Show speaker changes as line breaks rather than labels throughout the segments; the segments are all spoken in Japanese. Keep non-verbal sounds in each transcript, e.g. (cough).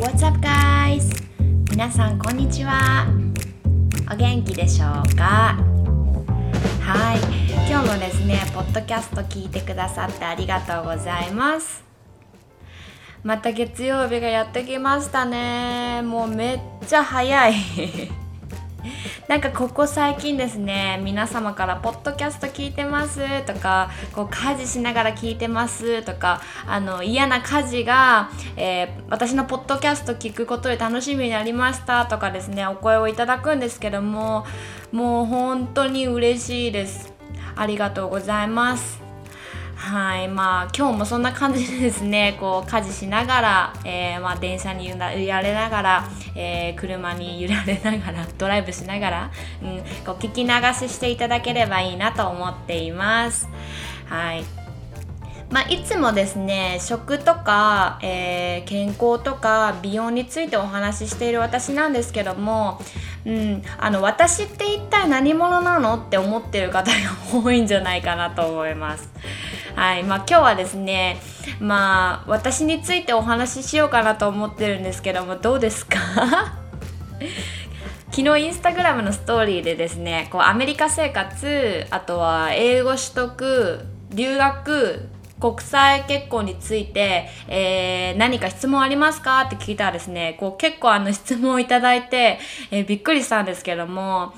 What's up guys? 皆さんこんにちは。お元気でしょうか？はい。今日もですねポッドキャスト聞いてくださってありがとうございます。また月曜日がやってきましたね。もうめっちゃ早い。なんかここ最近ですね皆様から「ポッドキャスト聞いてます」とかこう家事しながら聞いてますとかあの嫌な家事が、えー、私のポッドキャスト聞くことで楽しみになりましたとかですねお声をいただくんですけどももう本当に嬉しいです。ありがとうございます。はいまあ今日もそんな感じでですね (laughs) こう家事しながら、えー、まあ、電車に揺られながら、えー、車に揺られながら (laughs) ドライブしながら、うん、こう聞き流ししていただければいいなと思っています。はいまあ、いつもですね食とか、えー、健康とか美容についてお話ししている私なんですけども、うん、あの私って一体何者なのって思ってる方が多いんじゃないかなと思います。はいまあ、今日はですねまあ私についてお話ししようかなと思ってるんですけどもどうですか？(laughs) 昨日インスタグラムのストーリーでですねこうアメリカ生活あとは英語取得留学国際結婚について、えー、何か質問ありますか？って聞いたらですねこう結構あの質問をいただいて、えー、びっくりしたんですけども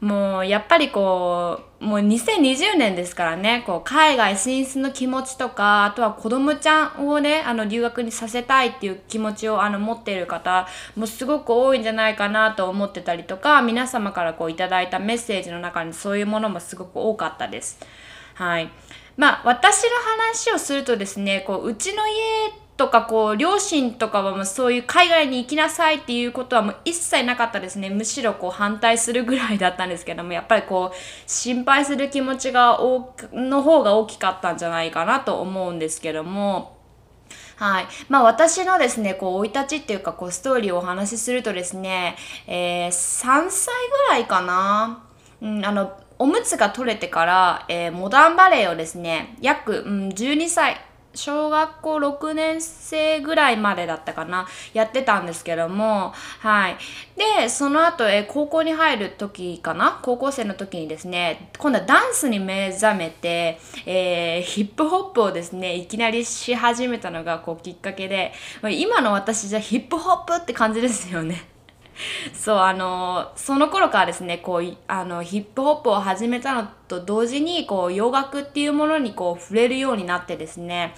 もうやっぱりこうもう2020年ですからねこう海外進出の気持ちとかあとは子供ちゃんをねあの留学にさせたいっていう気持ちをあの持っている方もすごく多いんじゃないかなと思ってたりとか皆様からこういただいたメッセージの中にそういうものもすごく多かったです。はいまあ私の話をするとですねこううちの家とかこう両親とかはもうそういう海外に行きなさいっていうことはもう一切なかったですねむしろこう反対するぐらいだったんですけどもやっぱりこう心配する気持ちがの方が大きかったんじゃないかなと思うんですけどもはい。まあ私のですね、こう、生い立ちっていうか、こう、ストーリーをお話しするとですね、えー、3歳ぐらいかな。うん、あの、おむつが取れてから、えー、モダンバレーをですね、約、うん、12歳、小学校6年生ぐらいまでだったかな。やってたんですけども。はい。でその後え高校に入る時かな？高校生の時にですね今度はダンスに目覚めて、えー、ヒップホップをですねいきなりし始めたのがこうきっかけで。今の私じゃヒップホップって感じですよね。(laughs) そうあのその頃からですねこうあのヒップホップを始めたのと同時にこう洋楽っていうものにこう触れるようになってですね、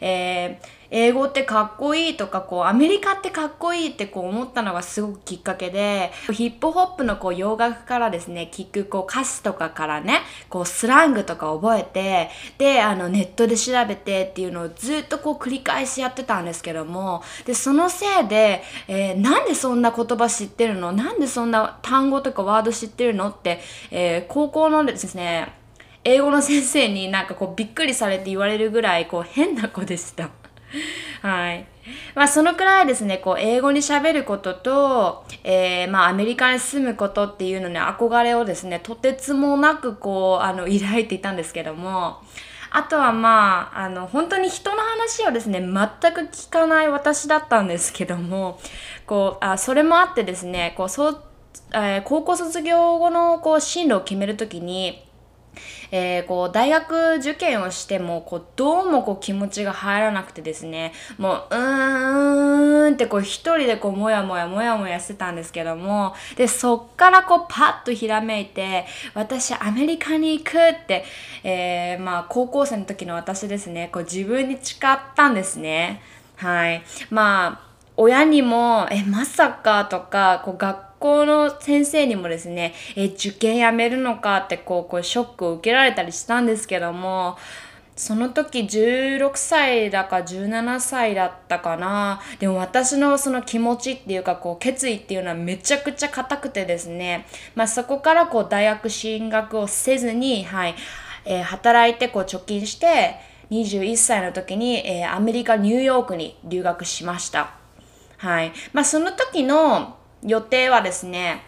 えー英語ってかっこいいとかこうアメリカってかっこいいってこう思ったのがすごくきっかけでヒップホップのこう洋楽からですね聞くこう歌詞とかからねこうスラングとか覚えてであのネットで調べてっていうのをずっとこう繰り返しやってたんですけどもでそのせいで、えー、なんでそんな言葉知ってるの？なんでそんな単語とかワード知ってるの？って、えー、高校のですね英語の先生になんかこうびっくりされて言われるぐらいこう変な子でした。(laughs) はい。まあ、そのくらいですね、こう、英語に喋ることと、えー、まあ、アメリカに住むことっていうのに憧れをですね、とてつもなく、こう、あの、抱いていたんですけども、あとはまあ、あの、本当に人の話をですね、全く聞かない私だったんですけども、こう、あそれもあってですね、こう、そう、えー、高校卒業後のこう進路を決めるときに、えー、こう大学受験をしてもこうどうもこう気持ちが入らなくてですね。もううーんってこう一人でこうもやもやもやもやしてたんですけども。でそっからこうパッとひらめいて私アメリカに行くって、えー、まあ高校生の時の私ですね。こう自分に誓ったんですね。はい。まあ親にもえまさかとかこう学校の先生にもですね、え、受験やめるのかってこう、こうショックを受けられたりしたんですけども、その時16歳だか17歳だったかな。でも私のその気持ちっていうかこう決意っていうのはめちゃくちゃ硬くてですね。まあそこからこう大学進学をせずに、はい、えー、働いてこう貯金して、21歳の時に、えー、アメリカ・ニューヨークに留学しました。はい。まあその時の予定はですね、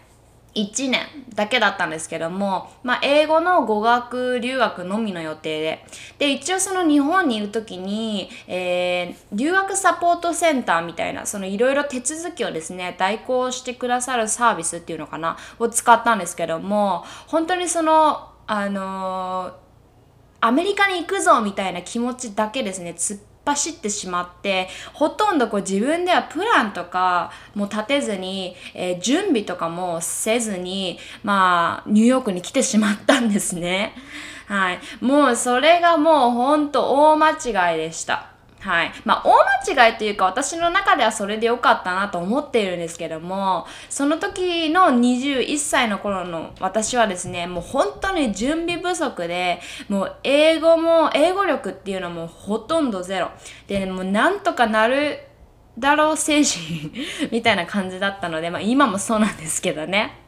1年だけだったんですけども、まあ、英語の語学留学のみの予定で。で、一応その日本にいる時に、えー、留学サポートセンターみたいな、そのいろいろ手続きをですね、代行してくださるサービスっていうのかな、を使ったんですけども、本当にその、あのー、アメリカに行くぞみたいな気持ちだけですね、突っ走ってしまってほとんどこう自分ではプランとかも立てずに、えー、準備とかもせずにまあニューヨークに来てしまったんですね。はい。もうそれがもうほんと大間違いでした。はい。まあ、大間違いというか、私の中ではそれで良かったなと思っているんですけども、その時の21歳の頃の私はですね、もう本当に準備不足で、もう英語も、英語力っていうのもほとんどゼロ。で、もうなんとかなるだろう精神 (laughs) みたいな感じだったので、まあ今もそうなんですけどね。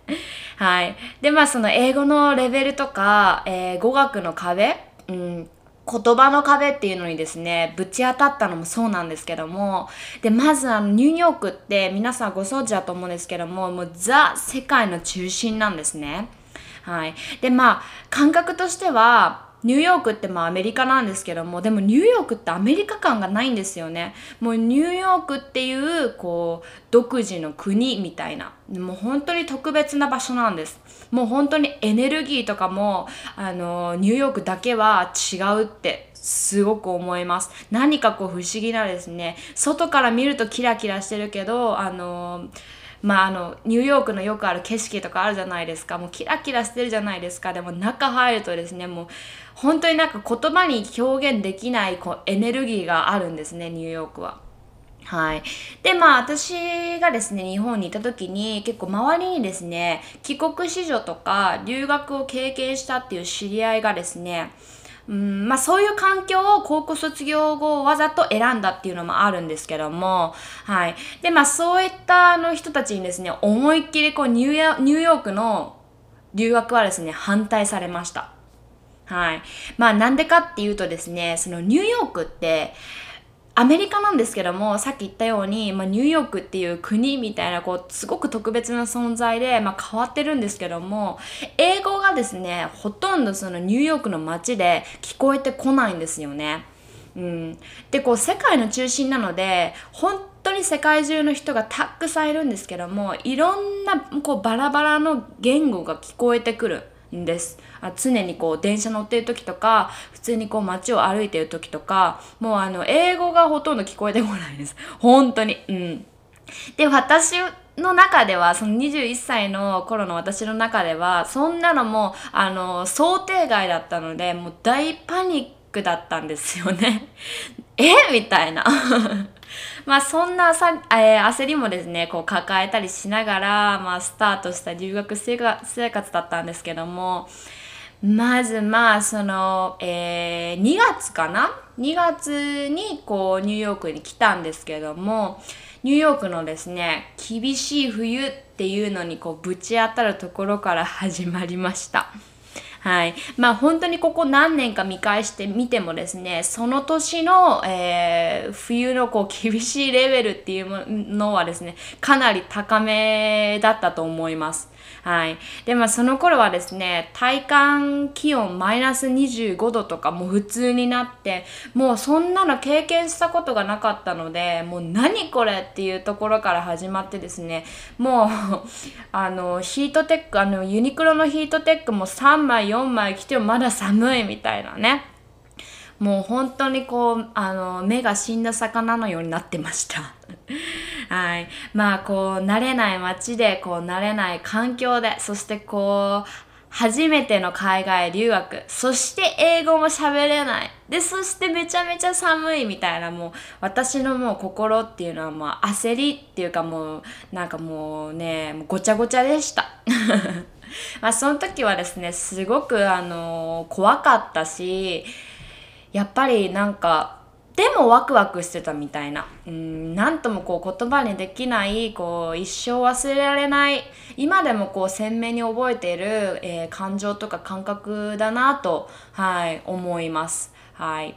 はい。で、まあその英語のレベルとか、えー、語学の壁、うん、言葉の壁っていうのにですね、ぶち当たったのもそうなんですけども、で、まずあの、ニューヨークって皆さんご存知だと思うんですけども、もうザ世界の中心なんですね。はい。で、まあ、感覚としては、ニューヨークってまあアメリカなんですけども、でもニューヨークってアメリカ感がないんですよね。もうニューヨークっていう、こう、独自の国みたいな。もう本当に特別な場所なんです。もう本当にエネルギーとかも、あの、ニューヨークだけは違うってすごく思います。何かこう不思議なですね、外から見るとキラキラしてるけど、あの、まああのニューヨークのよくある景色とかあるじゃないですかもうキラキラしてるじゃないですかでも中入るとですねもう本当になんか言葉に表現できないこうエネルギーがあるんですねニューヨークは。はい。で、まあ私がですね、日本にいた時に結構周りにですね、帰国子女とか留学を経験したっていう知り合いがですね、うんまあ、そういう環境を高校卒業後わざと選んだっていうのもあるんですけども、はい。で、まあそういったあの人たちにですね、思いっきりこうニューニューヨークの留学はですね、反対されました。はい。まあなんでかっていうとですね、そのニューヨークって、アメリカなんですけども、さっき言ったように、まあ、ニューヨークっていう国みたいな、こう、すごく特別な存在で、まあ、変わってるんですけども、英語がですね、ほとんどそのニューヨークの街で聞こえてこないんですよね。うん。で、こう、世界の中心なので、本当に世界中の人がたくさんいるんですけども、いろんな、こう、バラバラの言語が聞こえてくる。んです常にこう電車乗ってる時とか普通にこう街を歩いてる時とかもうあの英語がほとんど聞こえてこないです。(laughs) 本当に。うん。で私の中ではその21歳の頃の私の中ではそんなのもあの想定外だったのでもう大パニックだったんですよね。(laughs) え？みたいな。(laughs) まあそんなさ、えー、焦りもですね、こう抱えたりしながら、まあスタートした留学生活だったんですけども、まずまあその、えー、2月かな ?2 月にこうニューヨークに来たんですけども、ニューヨークのですね、厳しい冬っていうのにこうぶち当たるところから始まりました。はい。まあ本当にここ何年か見返してみてもですね、その年の、えー、冬のこう厳しいレベルっていうのはですね、かなり高めだったと思います。はい。で、まあその頃はですね、体感気温マイナス25度とかも普通になって、もうそんなの経験したことがなかったので、もう何これっていうところから始まってですね、もう (laughs) あの、ヒートテック、あの、ユニクロのヒートテックも3枚、4枚着てもまだ寒いみたいなね。もう本当にこう、あの、目が死んだ魚のようになってました。はい。まあ、こう、慣れない街で、こう、慣れない環境で、そしてこう、初めての海外留学、そして英語も喋れない。で、そしてめちゃめちゃ寒いみたいな、もう、私のもう心っていうのはもう焦りっていうかもう、なんかもうね、もうごちゃごちゃでした。(laughs) まあ、その時はですね、すごくあの怖かったし、やっぱりなんかでもワクワクしてたみたいなうんなんともこう言葉にできないこう一生忘れられない今でもこう鮮明に覚えている、えー、感情とか感覚だなと、はい、思います。はい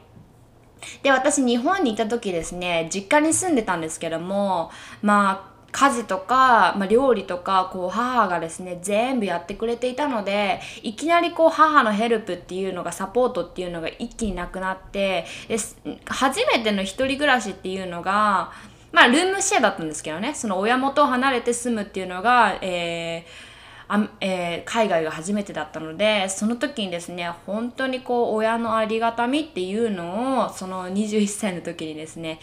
で私日本にいた時ですね実家に住んでたんですけどもまあ家事とか、まあ、料理とかこう母がですね全部やってくれていたのでいきなりこう母のヘルプっていうのがサポートっていうのが一気になくなってで初めての一人暮らしっていうのがまあルームシェアだったんですけどねその親元を離れて住むっていうのが、えーあえー、海外が初めてだったのでその時にですね本当にこう親のありがたみっていうのをその21歳の時にですね、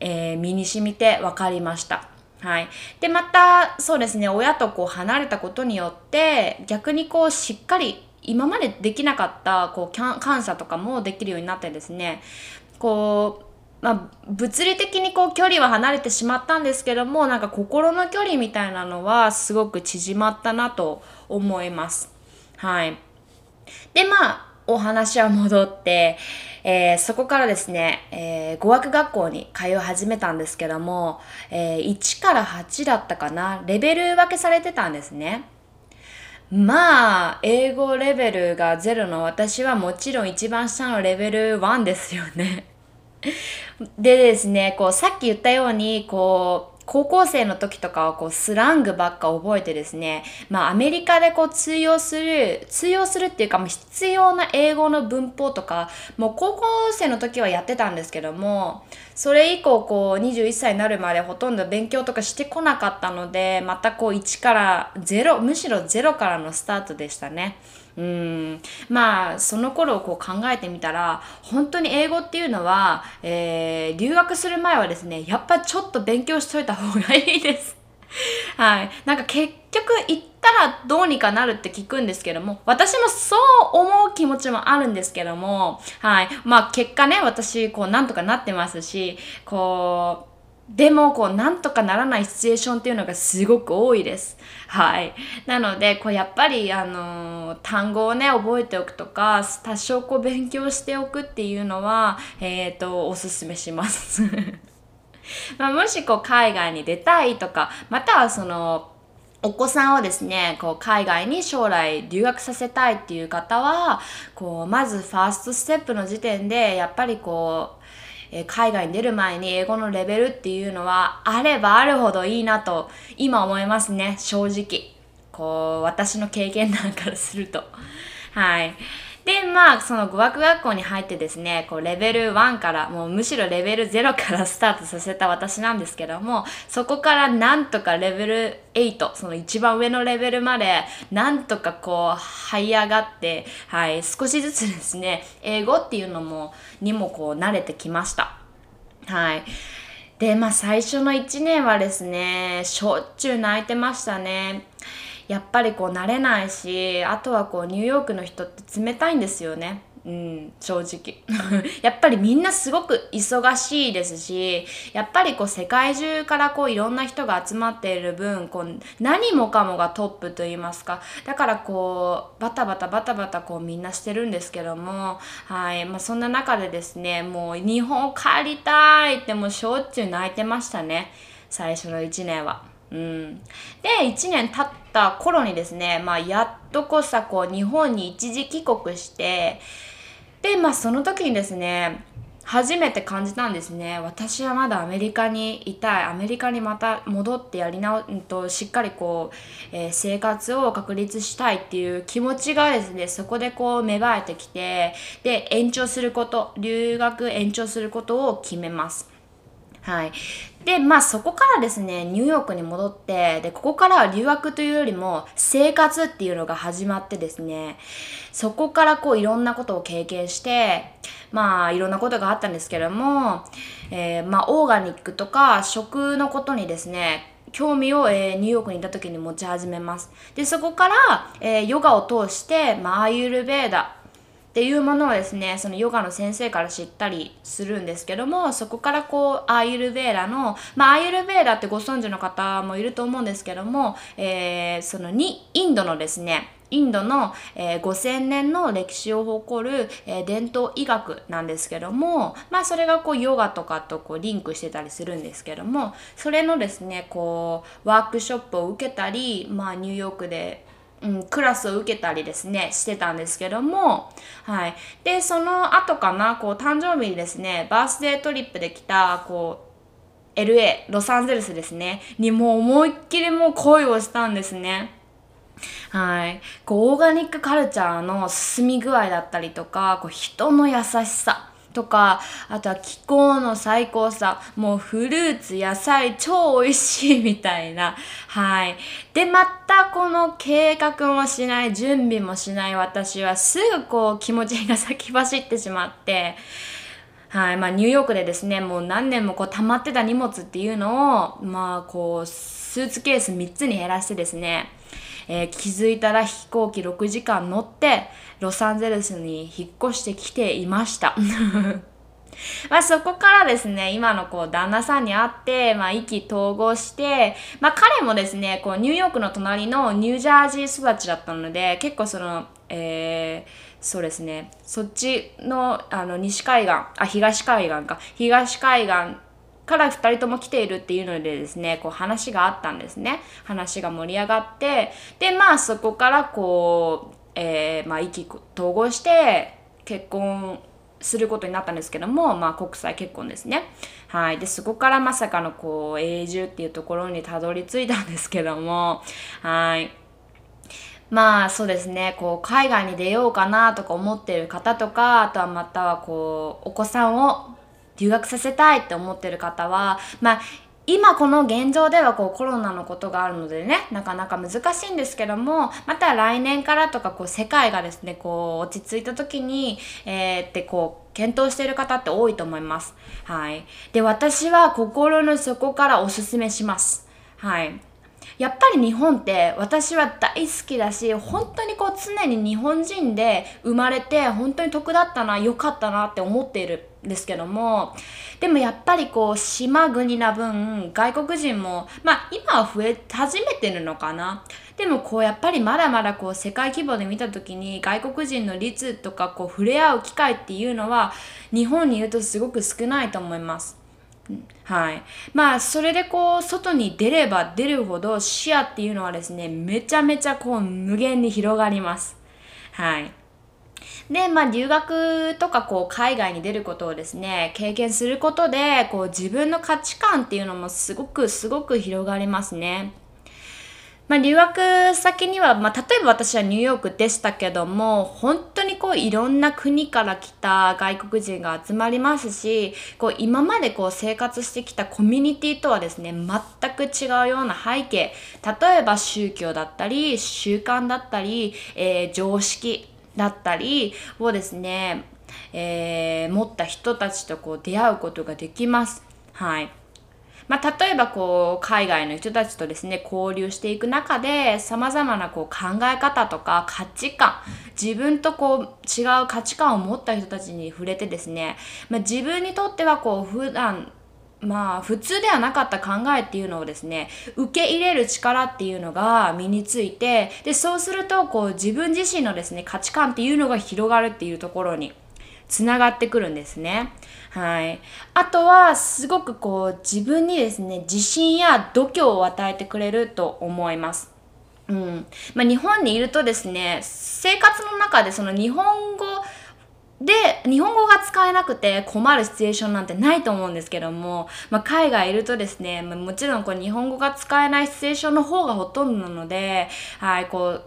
えー、身に染みて分かりました。はい、でまたそうですね親とこう離れたことによって逆にこうしっかり今までできなかったこう感謝とかもできるようになってですねこうまあ、物理的にこう距離は離れてしまったんですけどもなんか心の距離みたいなのはすごく縮まったなと思います。はい。でまあお話は戻って、えー、そこからですね、えー、語学学校に通い始めたんですけども、えー、1から8だったかなレベル分けされてたんですね。まあ、英語レベルが0の私はもちろん一番下のレベル1ですよね。でですね、こう、さっき言ったように、こう、高校生の時とかはこうスラングばっか覚えてですね、まあアメリカでこう通用する、通用するっていうかもう必要な英語の文法とか、もう高校生の時はやってたんですけども、それ以降こう21歳になるまでほとんど勉強とかしてこなかったので、またこう1から0、むしろ0からのスタートでしたね。うんまあその頃をこう考えてみたら本当に英語っていうのは、えー、留学する前はですねやっぱちょっと勉強しといた方がいいです。(laughs) はい。なんか結局行ったらどうにかなるって聞くんですけども、私もそう思う気持ちもあるんですけども、はい。まあ結果ね、私こうなんとかなってますし、こう、でも、こう、なんとかならないシチュエーションっていうのがすごく多いです。はい。なので、こう、やっぱり、あのー、単語をね、覚えておくとか、多少こう、勉強しておくっていうのは、えっ、ー、と、おすすめします。(laughs) まあ、もし、こう、海外に出たいとか、または、その、お子さんをですね、こう海外に将来留学させたいっていう方は、こうまずファーストステップの時点でやっぱりこうえ海外に出る前に英語のレベルっていうのはあればあるほどいいなと今思いますね正直。こう私の経験談からすると。はい。でまあその語学学校に入ってですねこうレベル1からもうむしろレベル0からスタートさせた私なんですけどもそこからなんとかレベル8その一番上のレベルまでなんとかこう這い上がってはい少しずつですね英語っていうのもにもこう慣れてきました。はい。でまあ最初の1年はですねしょっちゅう泣いてましたね。やっぱりこう慣れないしあとはこうニューヨークの人って冷たいんですよね。うん、正直 (laughs) やっぱりみんなすごく忙しいですしやっぱりこう世界中からこういろんな人が集まっている分こう何もかもがトップと言いますかだからこうバタバタバタバタこうみんなしてるんですけどもはいまあ、そんな中でですねもう日本を帰りたいってもうしょっちゅう泣いてましたね最初の1年は。うん、で1年経った頃にですね、まあ、やっとこさこう日本に一時帰国してでまあその時にですね初めて感じたんですね。私はまだアメリカにいたい。アメリカにまた戻ってやり直としっかりこう、えー、生活を確立したいっていう気持ちがですねそこでこう芽生えてきてで延長すること留学延長することを決めます。はい。で、まあそこからですね、ニューヨークに戻って、で、ここからは留学というよりも生活っていうのが始まってですね、そこからこういろんなことを経験して、まあいろんなことがあったんですけども、えー、まあオーガニックとか食のことにですね、興味を、えー、ニューヨークにいた時に持ち始めます。で、そこから、えー、ヨガを通して、まあ、アーユルベーダっていうものをですねそのヨガの先生から知ったりするんですけどもそこからこうアーユルベーラのまあアーユルベーラってご存知の方もいると思うんですけども、えー、そのにインドのですねインドの、えー、5000年の歴史を誇る、えー、伝統医学なんですけども、まあそれがこうヨガとかとこうリンクしてたりするんですけども、それのですね、こうワークショップを受けたり、まあニューヨークでうん、クラスを受けたりですね、してたんですけども、はい。で、その後かな、こう、誕生日にですね、バースデートリップで来た、こう、LA ロサンゼルスですねにもう思いっきりもう恋をしたんですねはいこうオーガニックカルチャーの進み具合だったりとかこう人の優しさとかあとは気候の最高さもうフルーツ野菜超美味しいみたいな。はい。でまたこの計画もしない準備もしない私はすぐこう気持ちが先走ってしまって。はい。まあ、ニューヨークでですねもう何年もこう溜まってた荷物っていうのをまあこうスーツケース3つに減らしてですねえー、気づいたら飛行機6時間乗ってロサンゼルスに引っ越してきていました。(laughs) まあそこからですね、今のこう旦那さんに会って、まあ意気投合して、まあ彼もですね、こうニューヨークの隣のニュージャージー育ちだったので、結構その、えー、そうですね、そっちのあの西海岸、あ、東海岸か、東海岸から2人とも来ているっていうのでですねこう話があったんですね話が盛り上がってでまあそこからこう、えー、まあ、意気投合して結婚することになったんですけども、まあ、国際結婚ですね。はい。で、そこからまさかのこう、永住っていうところにたどり着いたんですけども、はい。まあそうですね、こう海外に出ようかなとか思っている方とか、あとはまたはこうお子さんを留学させたいって思ってる方は、まあ、今この現状ではこうコロナのことがあるのでねなかなか難しいんですけどもまた来年からとかこう世界がですねこう落ち着いた時に、えー、ってこう検討している方って多いと思います。はい。で、私は心の底からおすすめします。はい。やっぱり日本って私は大好きだし本当にこう常に日本人で生まれて本当に得だったな良かったなって思っているんですけどもでもやっぱりこう島国な分外国人もまあ今は増え始めてるのかなでもこうやっぱりまだまだこう世界規模で見た時に外国人の率とかこう触れ合う機会っていうのは日本にいるとすごく少ないと思います。はい。まあ、それでこう、外に出れば出るほど視野っていうのはですね、めちゃめちゃこう、無限に広がります。はい。で、まあ、留学とかこう、海外に出ることをですね、経験することで、こう、自分の価値観っていうのもすごく、すごく広がりますね。まあ、留学先には、まあ、例えば私はニューヨークでしたけども本当にこういろんな国から来た外国人が集まりますしこう今までこう生活してきたコミュニティとはですね全く違うような背景例えば宗教だったり習慣だったり、えー、常識だったりをですね、えー、持った人たちとこう出会うことができます。はいまあ、例えばこう海外の人たちとですね交流していく中でさまざまなこう考え方とか価値観自分とこう違う価値観を持った人たちに触れてですね、まあ、自分にとってはこう普段まあ普通ではなかった考えっていうのをですね受け入れる力っていうのが身についてでそうするとこう自分自身のですね価値観っていうのが広がるっていうところにつながってくるんですね。はい。あとは、すごくこう、自分にですね、自信や度胸を与えてくれると思います。うん。まあ、日本にいるとですね、生活の中でその日本語で、日本語が使えなくて困るシチュエーションなんてないと思うんですけども、まあ、海外いるとですね、まあ、もちろんこう日本語が使えないシチュエーションの方がほとんどなので、はい、こう、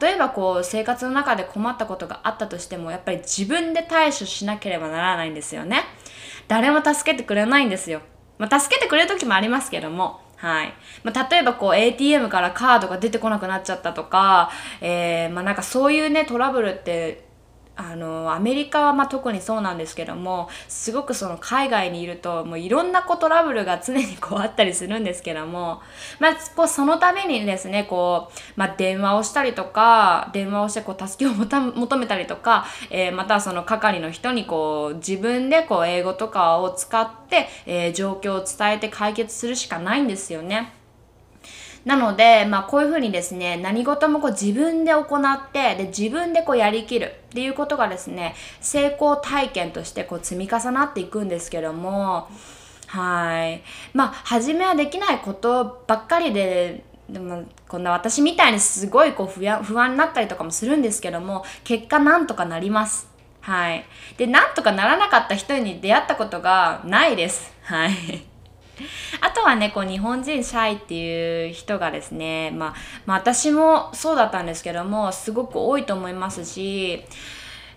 例えばこう生活の中で困ったことがあったとしてもやっぱり自分で対処しなければならないんですよね誰も助けてくれないんですよ、まあ、助けてくれる時もありますけどもはい。まあ、例えばこう ATM からカードが出てこなくなっちゃったとか、えー、まあなんかそういうねトラブルってあのアメリカはま特にそうなんですけどもすごくその海外にいるともういろんなこうトラブルが常にこうあったりするんですけども、まあ、こうそのためにですねこう、まあ、電話をしたりとか電話をしてこう助けを求めたりとか、えー、またその係の人にこう自分でこう英語とかを使って、えー、状況を伝えて解決するしかないんですよね。なので、まあ、こういうふうにですね、何事もこう自分で行って、で、自分でこうやりきる。っていうことがですね、成功体験としてこう積み重なっていくんですけども、はい。まあ、初めはできないことばっかりで、でもこんな私みたいにすごいこう不安になったりとかもするんですけども結果なんとかなります。はい。でなんとかならなかった人に出会ったことがないです。はい。あとはねこう日本人シャイっていう人がですね、まあ、まあ私もそうだったんですけどもすごく多いと思いますし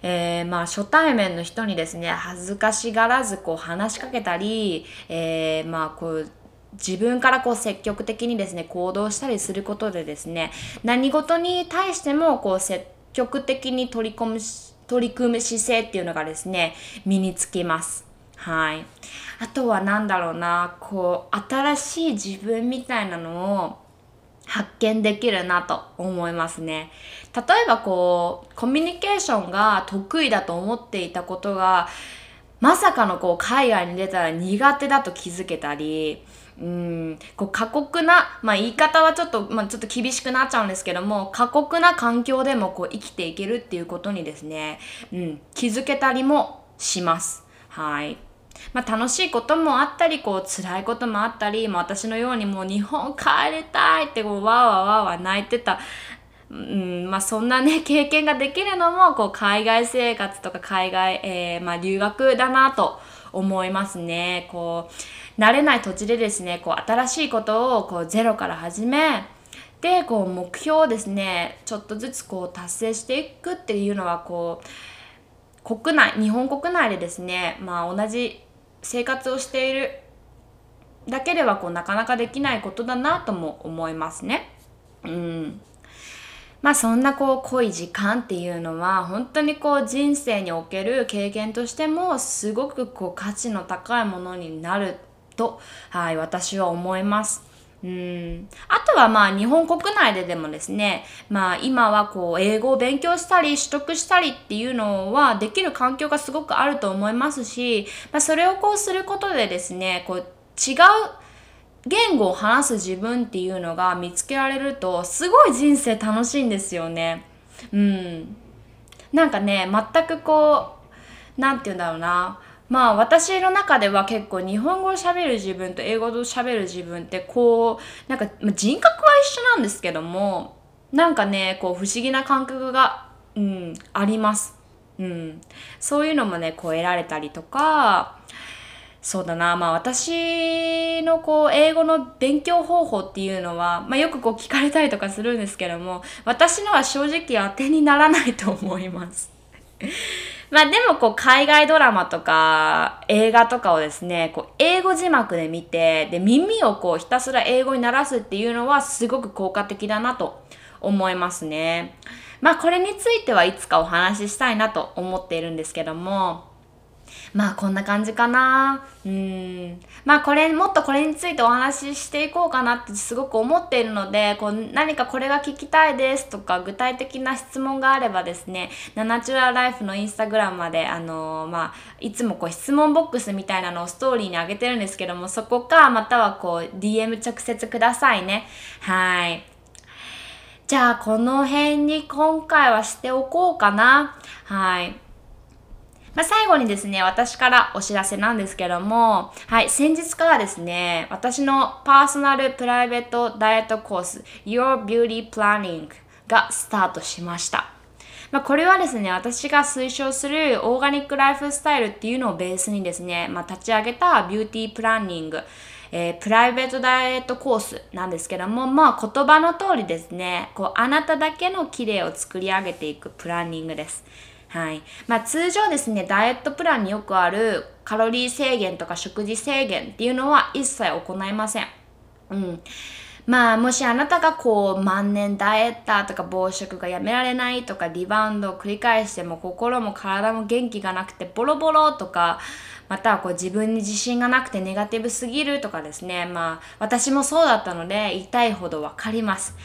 えー、まあ初対面の人にですね恥ずかしがらずこう話しかけたり、えー、まあこう自分からこう積極的にですね行動したりすることでですね何事に対してもこう積極的に取り込む取り組む姿勢っていうのがですね身につきます。はい。あとは何だろうな、こう、新しい自分みたいなのを発見できるなと思いますね。例えばこう、コミュニケーションが得意だと思っていたことが、まさかのこう海外に出たら苦手だと気づけたり、うん、こう過酷な、まあ言い方はちょっと、まあちょっと厳しくなっちゃうんですけども、過酷な環境でもこう生きていけるっていうことにですね、うん、気づけたりもします。はい。まあ、楽しいこともあったりこう辛いこともあったり、まあ、私のようにもう日本帰りたいってこうわーわーわーわー泣いてたうんまあ、そんなね経験ができるのもこう海外生活とか海外、えー、まあ、留学だなと思いますね。こう慣れない土地でですねこう新しいことをこうゼロから始めでこう目標をですねちょっとずつこう達成していくっていうのはこう国内日本国内でですねまあ同じ生活をしているだけではこうなかなかできないことだなとも思いますね。うん。まあそんなこう濃い時間っていうのは本当にこう人生における経験としてもすごくこう価値の高いものになると、はい、私は思います。うんあとはまあ日本国内ででもですね、まあ今はこう英語を勉強したり取得したりっていうのはできる環境がすごくあると思いますし、まあ、それをこうすることでですね、こう違う言語を話す自分っていうのが見つけられるとすごい人生楽しいんですよね。うん。なんかね、全くこう、なんて言うんだろうな。まあ私の中では結構日本語を喋る自分と英語を喋る自分ってこうなんか人格は一緒なんですけどもなんかねこう不思議な感覚が、うん、あります、うん、そういうのもねこう得られたりとかそうだな。まあ私のこう英語の勉強方法っていうのは、まあ、よくこう聞かれたりとかするんですけども私のは正直当てにならないと思います。まあでもこう海外ドラマとか映画とかをですね、こう英語字幕で見て、で耳をこうひたすら英語に鳴らすっていうのはすごく効果的だなと思いますね。まあこれについてはいつかお話ししたいなと思っているんですけども、まあこんな感じかな。うん。まあこれ、もっとこれについてお話ししていこうかなってすごく思っているので、こう何かこれが聞きたいですとか具体的な質問があればですね、ナナチュラルライフのインスタグラムまで、あのー、まあいつもこう質問ボックスみたいなのをストーリーに上げてるんですけども、そこかまたはこう DM 直接くださいね。はい。じゃあこの辺に今回はしておこうかな。はい。まあ、最後にですね、私からお知らせなんですけども、はい、先日からですね、私のパーソナルプライベートダイエットコース、Your Beauty Planning がスタートしました。まあ、これはですね、私が推奨するオーガニックライフスタイルっていうのをベースにですね、まあ、立ち上げたビューティープランニング、えー、プライベートダイエットコースなんですけども、まあ言葉の通りですね、こうあなただけの綺麗を作り上げていくプランニングです。はい。まあ通常ですね、ダイエットプランによくあるカロリー制限とか食事制限っていうのは一切行いません。うん。まあもしあなたがこう万年ダイエッターとか暴食がやめられないとかリバウンドを繰り返しても心も体も元気がなくてボロボロとかまたはこう自分に自信がなくてネガティブすぎるとかですねまあ私もそうだったので痛いほどわかります。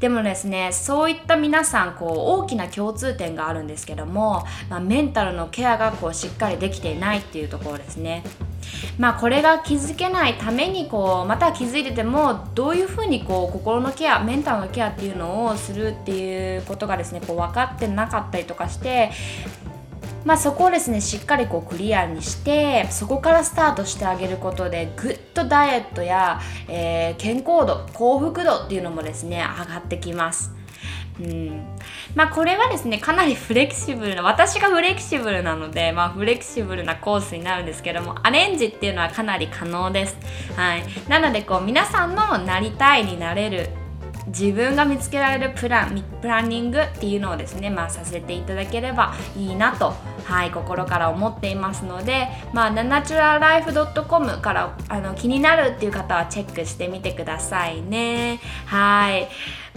でもですねそういった皆さんこう大きな共通点があるんですけども、まあ、メンタルのケアがこうしっかりできていないっていうところですね。まあこれが気づけないためにこうまた気づいててもどういうふうにこう心のケアメンタルのケアっていうのをするっていうことがですねこう分かってなかったりとかしてまあ、そこをですねしっかりこうクリアにしてそこからスタートしてあげることでぐっとダイエットや、えー、健康度幸福度っていうのもですね上がってきます。うん。まあこれはですねかなりフレキシブルな私がフレキシブルなのでまあフレキシブルなコースになるんですけどもアレンジっていうのはかなり可能です。はい。なのでこう皆さんのなりたいになれる自分が見つけられるプランプランニングっていうのをですね、まあ、させていただければいいなと、はい、心から思っていますので、まあ、ナナチュラライフ .com からあの気になるっていう方はチェックしてみてくださいね。はい。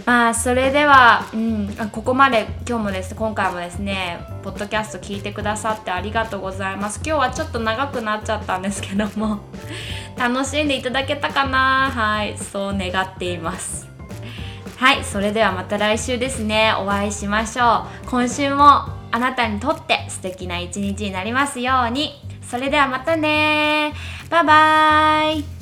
まあそれでは、うん、ここまで今日もです今回もですねポッドキャスト聞いてくださってありがとうございます。今日はちょっと長くなっちゃったんですけども楽しんでいただけたかな？はいそう願っています。はいそれではまた来週ですね。お会いしましょう。今週もあなたにとって素敵な一日になりますように。それではまたね。バイバーイ。